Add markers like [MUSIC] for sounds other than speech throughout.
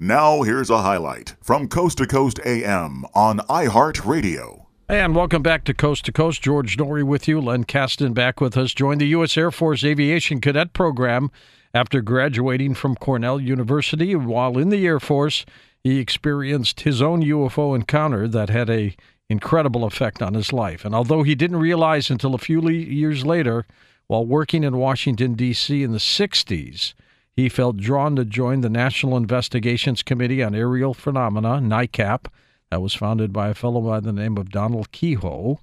Now, here's a highlight from Coast to Coast AM on iHeartRadio. And welcome back to Coast to Coast. George Noory with you. Len Kasten back with us. Joined the U.S. Air Force Aviation Cadet Program after graduating from Cornell University. While in the Air Force, he experienced his own UFO encounter that had a incredible effect on his life. And although he didn't realize until a few years later, while working in Washington, D.C. in the 60s, he felt drawn to join the National Investigations Committee on Aerial Phenomena, NICAP, that was founded by a fellow by the name of Donald Keyhoe.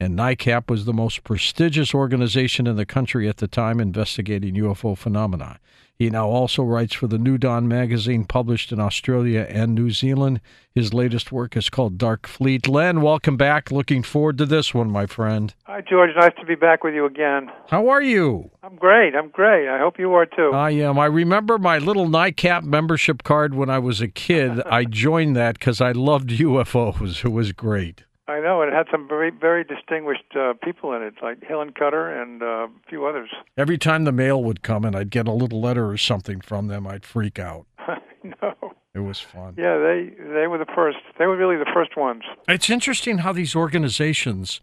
And NICAP was the most prestigious organization in the country at the time investigating UFO phenomena. He now also writes for the New Dawn magazine, published in Australia and New Zealand. His latest work is called Dark Fleet. Len, welcome back. Looking forward to this one, my friend. Hi, George. Nice to be back with you again. How are you? I'm great. I'm great. I hope you are too. I am. I remember my little NICAP membership card when I was a kid. [LAUGHS] I joined that because I loved UFOs. It was great. I know it had some very very distinguished uh, people in it, like Hillenkoetter and uh, a few others. Every time the mail would come and I'd get a little letter or something from them, I'd freak out. [LAUGHS] no. It was fun. Yeah, they they were the first. They were really the first ones. It's interesting how these organizations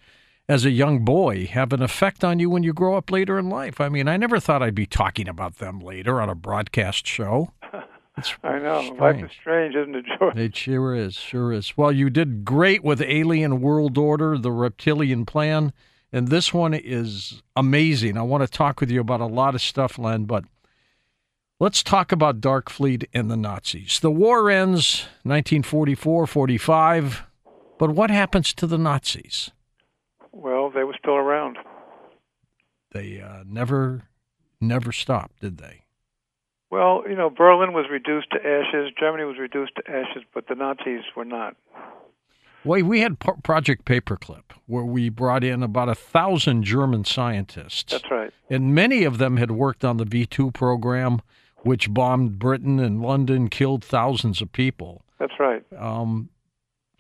as a young boy have an effect on you when you grow up later in life. I mean, I never thought I'd be talking about them later on a broadcast show. It's [LAUGHS] I know. Strange. Life is strange, isn't it, George? It sure is. Sure is. Well, you did great with Alien World Order, the Reptilian Plan, and this one is amazing. I want to talk with you about a lot of stuff, Len, but let's talk about Dark Fleet and the Nazis. The war ends 1944 45, but what happens to the Nazis? Well, they were still around. They uh, never, never stopped, did they? Well, you know, Berlin was reduced to ashes, Germany was reduced to ashes, but the Nazis were not. Well, we had Project Paperclip, where we brought in about a thousand German scientists. That's right. And many of them had worked on the V 2 program, which bombed Britain and London, killed thousands of people. That's right. Um,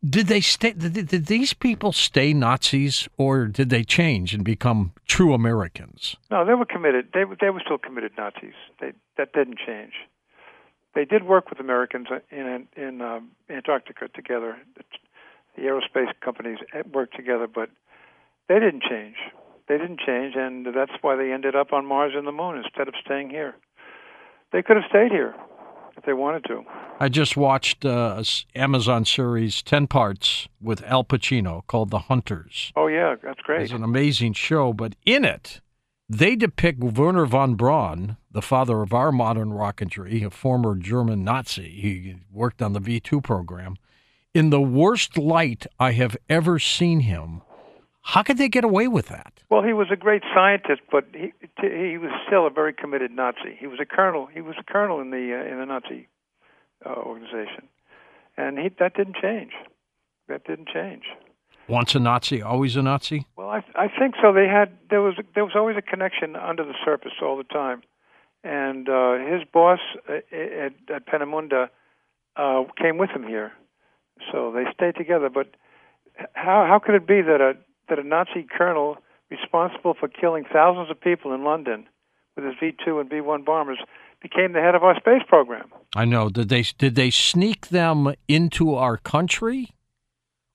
did they stay? Did, did, these people stay Nazis, or did they change and become true Americans? No, they were committed. They they were still committed Nazis. They that didn't change. They did work with Americans in in um, Antarctica together. The aerospace companies worked together, but they didn't change. They didn't change, and that's why they ended up on Mars and the Moon instead of staying here. They could have stayed here if they wanted to. I just watched uh, Amazon series, 10 parts, with Al Pacino called The Hunters. Oh, yeah, that's great. It's an amazing show, but in it, they depict Wernher von Braun, the father of our modern rocketry, a former German Nazi. He worked on the V 2 program, in the worst light I have ever seen him. How could they get away with that? Well, he was a great scientist, but he he was still a very committed Nazi. He was a colonel. He was a colonel in the uh, in the Nazi uh, organization, and he that didn't change. That didn't change. Once a Nazi, always a Nazi. Well, I I think so. They had there was there was always a connection under the surface all the time, and uh, his boss uh, at, at Peenemünde uh, came with him here, so they stayed together. But how how could it be that a that a Nazi colonel responsible for killing thousands of people in London with his V2 and V1 bombers became the head of our space program. I know. Did they did they sneak them into our country,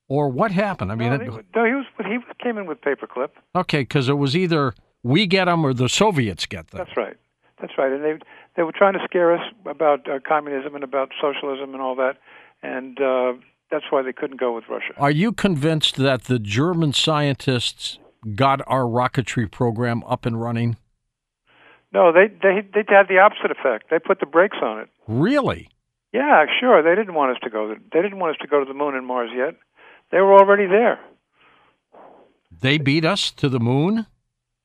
or what happened? I mean, no, they, no he was he came in with paperclip. Okay, because it was either we get them or the Soviets get them. That's right. That's right. And they they were trying to scare us about uh, communism and about socialism and all that, and uh, that's why they couldn't go with Russia. Are you convinced that the German scientists got our rocketry program up and running? No, they they they had the opposite effect. They put the brakes on it. Really? Yeah, sure. They didn't want us to go. They didn't want us to go to the moon and Mars yet. They were already there. They beat us to the moon.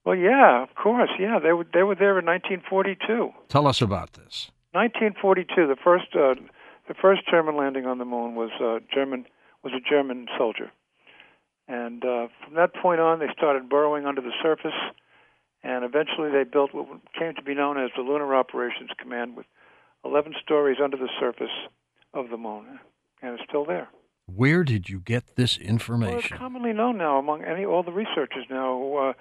Well, yeah, of course. Yeah, they were they were there in 1942. Tell us about this. 1942. The first uh, the first German landing on the moon was uh, German was a German soldier, and uh, from that point on, they started burrowing under the surface, and eventually they built what came to be known as the Lunar Operations Command, with 11 stories under the surface of the moon, and it's still there. Where did you get this information? Well, it's commonly known now among any all the researchers now. Uh,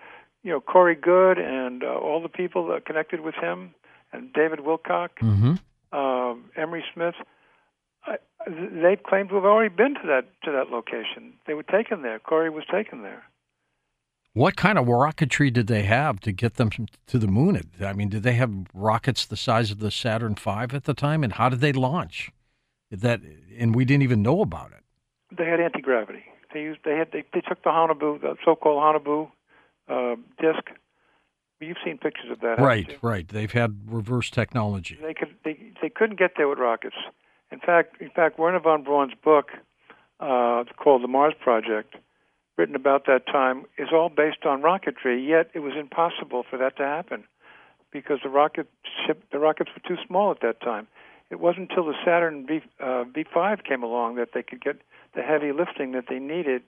you know, Corey Goode and uh, all the people that connected with him, and David Wilcock, mm-hmm. uh, Emery Smith they claimed to have already been to that to that location. They were taken there. Corey was taken there. What kind of rocketry did they have to get them to the moon? I mean, did they have rockets the size of the Saturn V at the time, and how did they launch? That and we didn't even know about it. They had anti gravity. They used they had they, they took the Haunebu, the so-called Haunebu uh, disc. You've seen pictures of that, right? Right. They've had reverse technology. They could they they couldn't get there with rockets. In fact, in fact, Wernher von Braun's book, uh, called The Mars Project, written about that time, is all based on rocketry. Yet it was impossible for that to happen because the rocket ship, the rockets were too small at that time. It wasn't until the Saturn V uh, V5 came along that they could get the heavy lifting that they needed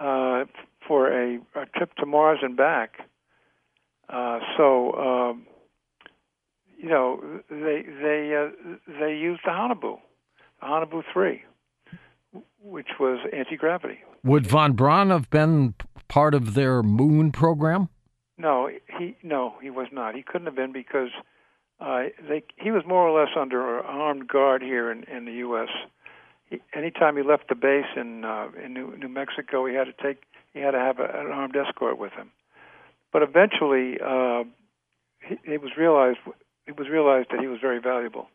uh, for a, a trip to Mars and back. Uh, so, um, you know, they they uh, they used the Haunebu, the three, which was anti gravity. Would von Braun have been part of their moon program? No, he no, he was not. He couldn't have been because uh, they he was more or less under armed guard here in, in the U.S. He, anytime he left the base in uh, in New, New Mexico, he had to take he had to have a, an armed escort with him. But eventually, uh, he, it was realized it was realized that he was very valuable.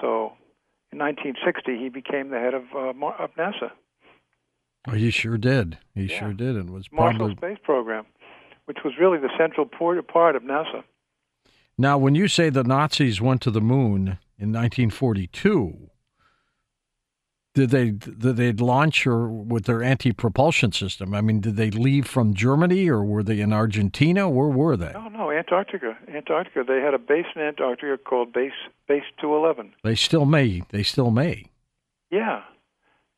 So, in 1960, he became the head of uh, of NASA. Oh, he sure did. He Yeah. sure did, and was Marshall probably Space Program, which was really the central part part of NASA. now. When you say the Nazis went to the moon in 1942, did they did they launch or with their anti-propulsion system? I mean, did they leave from Germany or were they in Argentina? Where were they? No, no, Antarctica. Antarctica. They had a base in Antarctica called Base Base 211. They still may. They still may. Yeah,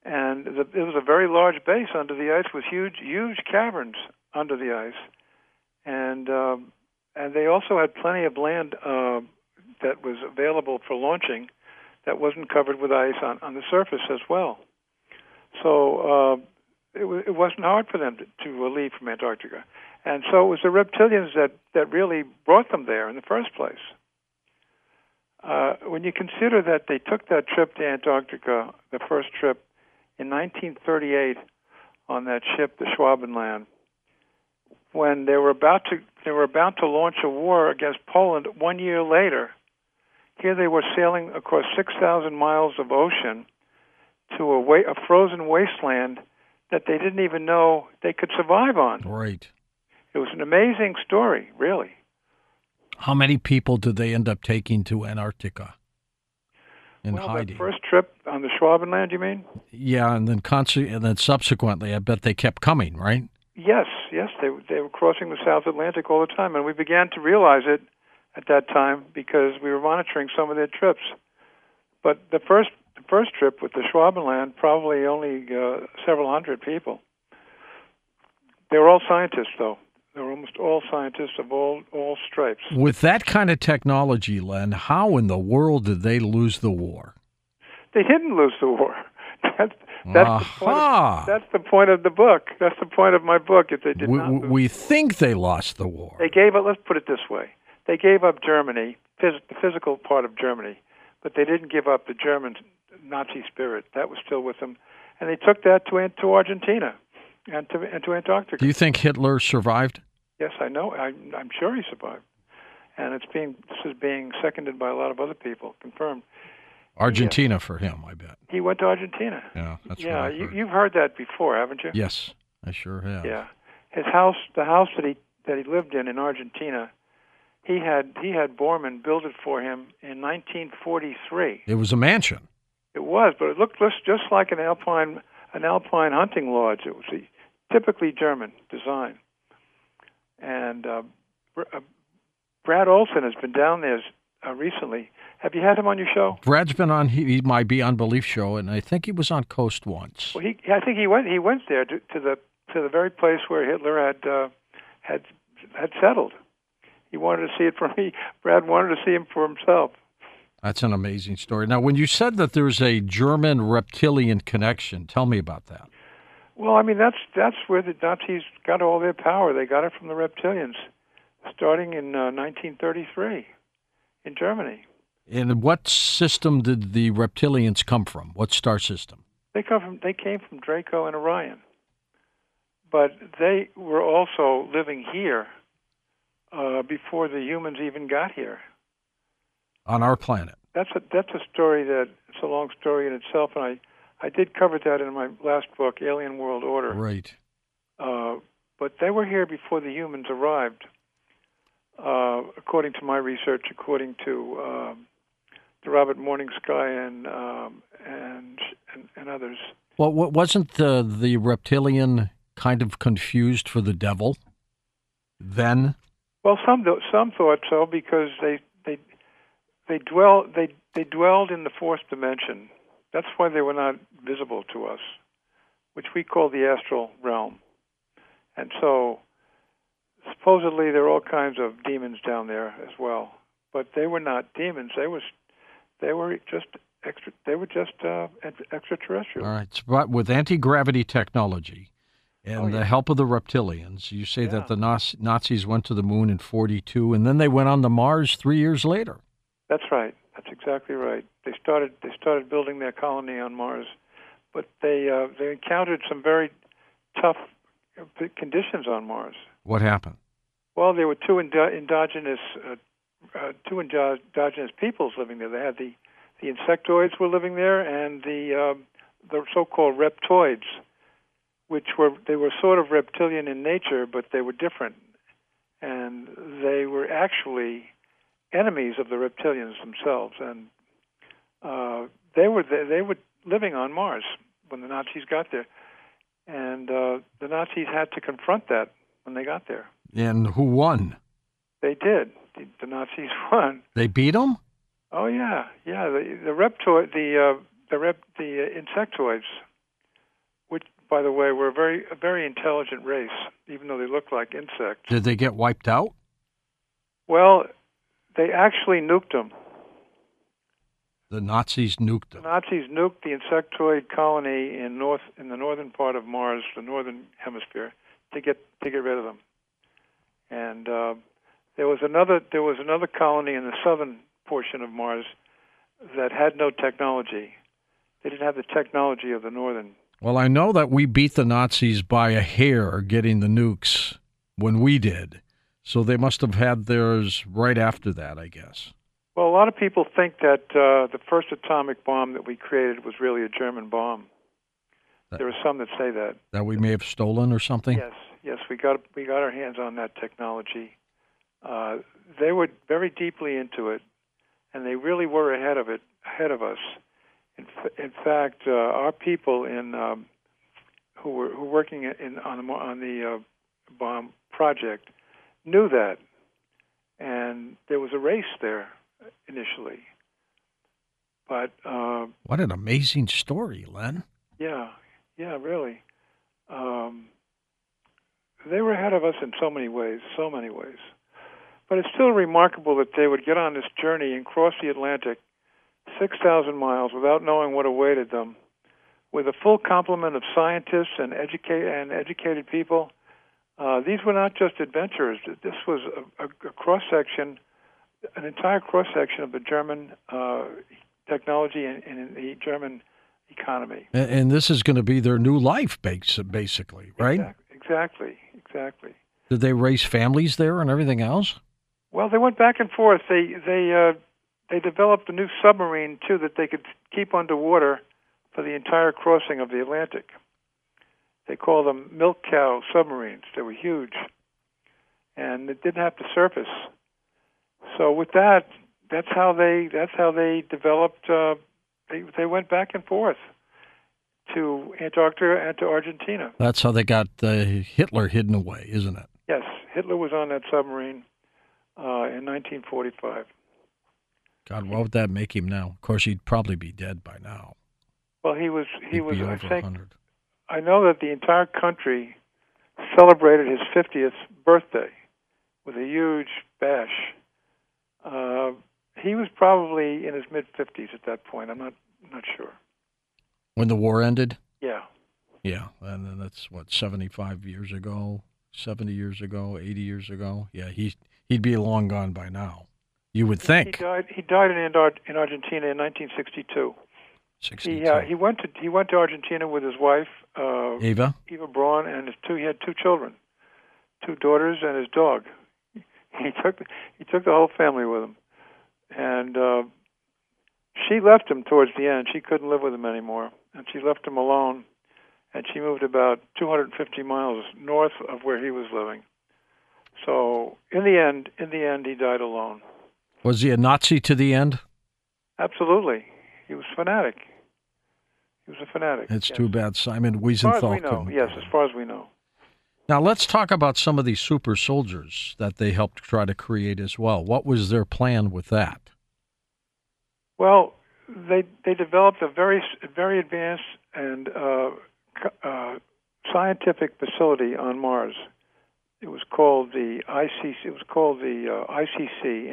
and the, it was a very large base under the ice with huge, huge caverns under the ice, and um, and they also had plenty of land uh, that was available for launching that wasn't covered with ice on, on the surface as well. So uh, it, w- it wasn't hard for them to, to leave from Antarctica, and so it was the reptilians that that really brought them there in the first place. Uh, when you consider that they took that trip to Antarctica, the first trip, in 1938 on that ship, the Schwabenland, when they were about to they were about to launch a war against Poland one year later, here they were sailing across 6,000 miles of ocean to a, wa- a frozen wasteland that they didn't even know they could survive on. Right. It was an amazing story, really. How many people did they end up taking to Antarctica and well, hiding? first trip on the Schwabenland, you mean? Yeah, and then conse- and then subsequently, I bet they kept coming, right? Yes, yes, they they were crossing the South Atlantic all the time, and we began to realize it at that time because we were monitoring some of their trips. But the first the first trip with the Schwabenland, probably only uh, several hundred people. They were all scientists, though. They were almost all scientists of all all stripes. With that kind of technology, Len, how in the world did they lose the war? They didn't lose the war. [LAUGHS] That's that's the point. Aha. Of, that's the point of the book. That's the point of my book. If they did We, not lose we think they lost the war. They gave up. Let's put it this way: they gave up Germany, phys- the physical part of Germany, but they didn't give up the German Nazi spirit. That was still with them, and they took that to to Argentina and to and to Antarctica. Do you think Hitler survived? yes, I know. I, I'm sure he survived, and it's being this is being seconded by a lot of other people. Confirmed. Argentina for him, I bet. He went to Argentina. Yeah, that's yeah, I You, you've heard that before, haven't you? Yes, I sure have. Yeah, his house, the house that he that he lived in in Argentina, he had he had Bormann build it for him in 1943. It was a mansion. It was, but it looked just just like an alpine an alpine hunting lodge. It was a typically German design. And uh, uh, Brad Olsen has been down there uh, recently. Have you had him on your show? Brad's been on he, he my Beyond Belief show, and I think he was on Coast once. Well, he I think he went he went there to, to the to the very place where Hitler had uh, had had settled. He wanted to see it for me. Brad wanted to see him for himself. That's an amazing story. Now, when you said that there's a German reptilian connection, tell me about that. Well, I mean that's that's where the Nazis got all their power. They got it from the reptilians, starting in uh, 1933 in Germany. And what system did the reptilians come from? What star system? They come from they came from Draco and Orion, but they were also living here uh, before the humans even got here. On our planet. That's a that's a story that it's a long story in itself, and I I did cover that in my last book, Alien World Order. Right. Uh, but they were here before the humans arrived, uh, according to my research, according to um, to Robert Morning Sky and um, and, and and others. Well, wasn't the the reptilian kind of confused for the devil then? Well, some some thought so because they they they dwell they they dwelled in the fourth dimension. That's why they were not visible to us, which we call the astral realm. And so, supposedly, there are all kinds of demons down there as well. But they were not demons. They was they were just extra. They were just uh, extraterrestrial. All right. But with anti gravity technology and oh, yeah. the help of the reptilians, you say yeah. that the Nazis went to the moon in '42, and then they went on to Mars three years later. That's right. That's exactly right. They started they started building their colony on Mars, but they uh, they encountered some very tough conditions on Mars. What happened? Well, there were two endo- endogenous uh, uh, two endogenous peoples living there. They had the the insectoids were living there, and the uh, the so-called reptoids, which were they were sort of reptilian in nature, but they were different, and they were actually enemies of the reptilians themselves, and uh, they were they, they were living on Mars when the Nazis got there, and uh, the Nazis had to confront that when they got there. And who won? They did the, the Nazis [LAUGHS] won. They beat them. Oh yeah, yeah. The the reptoid, the uh, the rep, the uh, insectoids, by the way we were a very a very intelligent race, even though they looked like insects. Did they get wiped out? Well, they actually nuked them. The Nazis nuked them. The Nazis nuked the insectoid colony in north in the northern part of Mars, the northern hemisphere, to get to get rid of them. And uh, there was another there was another colony in the southern portion of Mars that had no technology. They didn't have the technology of the northern. Well, I know that we beat the Nazis by a hair getting the nukes when we did. So they must have had theirs right after that, I guess. Well, a lot of people think that uh, the first atomic bomb that we created was really a German bomb. That, there are some that say that that we may have stolen or something. Yes, yes, we got we got our hands on that technology, uh, they were very deeply into it, and they really were ahead of it, ahead of us. In, in fact, uh, our people in um, who were who were working in on the on the uh, bomb project knew that, and there was a race there initially. But uh, what an amazing story, Len! Yeah, yeah, really. Um, they were ahead of us in so many ways, so many ways. But it's still remarkable that they would get on this journey and cross the Atlantic 6,000 miles without knowing what awaited them, with a full complement of scientists and, educate, and educated people. Uh, these were not just adventurers. This was a, a, a cross section, an entire cross section of the German uh, technology and, and the German economy. And, and this is going to be their new life, basically, right? Exactly. Exactly. exactly. Did they raise families there and everything else? Well, they went back and forth. They they uh, they developed a new submarine too that they could keep underwater for the entire crossing of the Atlantic. They call them milk cow submarines. They were huge, and it didn't have to surface. So with that, that's how they that's how they developed. Uh, they they went back and forth to Antarctica and to Argentina. That's how they got uh, Hitler hidden away, isn't it? Yes, Hitler was on that submarine uh, in 1945. God, what would that make him now? Of course, he'd probably be dead by now. Well, he was. He he'd was. I think. 100. I know that the entire country celebrated his 50th birthday with a huge bash. Uh, he was probably in his mid 50s at that point. I'm not not sure. When the war ended. Yeah. Yeah, and then that's what 75 years ago, 70 years ago, 80 years ago. Yeah, he he'd be long gone by now. You would think. He died. He died in in Argentina in 1962. 62. He uh, he went to he went to Argentina with his wife uh, Ava? Eva Braun and his two. He had two children, two daughters and his dog. [LAUGHS] He took he took the whole family with him, and uh, she left him towards the end. She couldn't live with him anymore, and she left him alone. And she moved about 250 miles north of where he was living. So in the end, in the end, he died alone. Was he a Nazi to the end? Absolutely, he was fanatic. He was a fanatic. It's yes. too bad Simon Wiesenthal. As far as know, yes, as far as we know. Now let's talk about some of these super soldiers that they helped try to create as well. What was their plan with that? Well, they they developed a very very advanced and uh, uh, scientific facility on Mars. It was called the ICC. It was called the uh, ICC,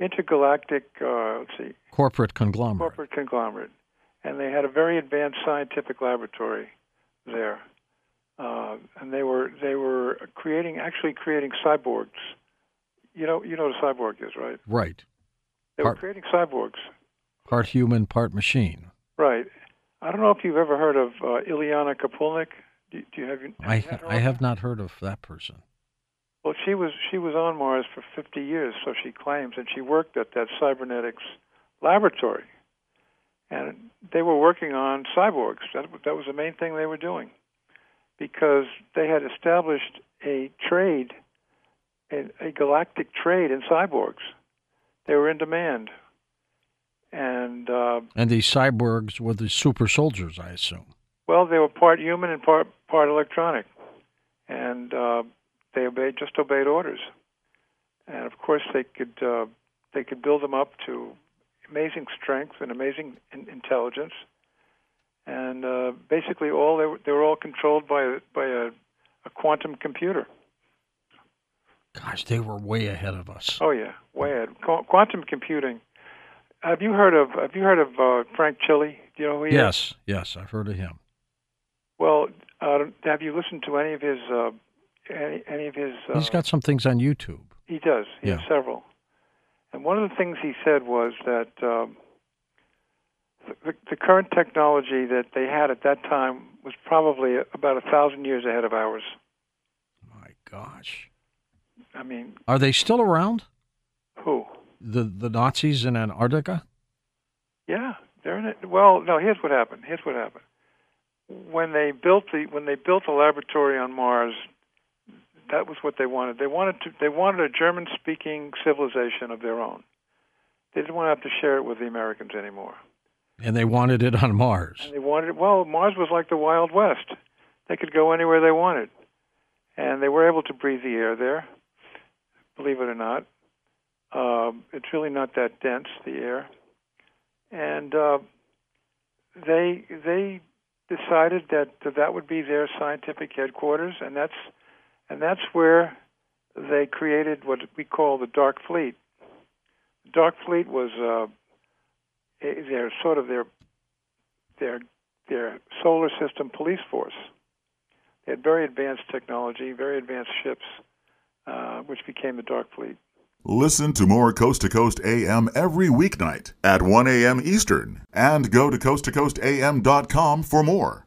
Intergalactic. Uh, let's see, Corporate conglomerate. corporate conglomerate, and they had a very advanced scientific laboratory there, uh, and they were they were creating actually creating cyborgs. You know you know what a cyborg is, right? Right. They were Part- creating cyborgs. Part human, part machine. Right. I don't know if you've ever heard of uh, Ilyana Kapulnik. Do, do you have? You, I you I have not heard of that person. Well, she was she was on Mars for 50 years, so she claims, and she worked at that cybernetics laboratory, and they were working on cyborgs. That that was the main thing they were doing, because they had established a trade, a, a galactic trade in cyborgs. They were in demand, and uh, And these cyborgs were the super soldiers, I assume. Well, they were part human and part part electronic, and uh, they obeyed just obeyed orders. And of course, they could uh, they could build them up to amazing strength and amazing in- intelligence. And uh, basically, all they were, they were all controlled by a, by a, a quantum computer. Gosh, they were way ahead of us. Oh yeah, way ahead. Qu- quantum computing. Have you heard of Have you heard of uh, Frank Chille? Do you know who he is? Yes, yes, I've heard of him. Well, uh, have you listened to any of his uh, any, any of his? Uh, He's got some things on YouTube. He does. He has Yeah. several. And one of the things he said was that um, the, the current technology that they had at that time was probably about a thousand years ahead of ours. My gosh. I mean, Are they still around? who? The the Nazis in Antarctica? Yeah, they're in it. Well, no. Here's what happened. Here's what happened. When they built the when they built the laboratory on Mars, that was what they wanted. They wanted to they wanted a German speaking civilization of their own. They didn't want to have to share it with the Americans anymore. And they wanted it on Mars. And they wanted it, well, Mars was like the Wild West. They could go anywhere they wanted. And they were able to breathe the air there, believe it or not. Um, it's really not that dense, the air. And uh, they they decided that that would be their scientific headquarters, and that's and that's where they created what we call the Dark Fleet. The Dark Fleet was uh, their sort of their their their solar system police force. They had very advanced technology, very advanced ships, uh, which became the Dark Fleet. Listen to more Coast to Coast AM every weeknight at 1 a.m. Eastern and go to coasttocoastam.com for more.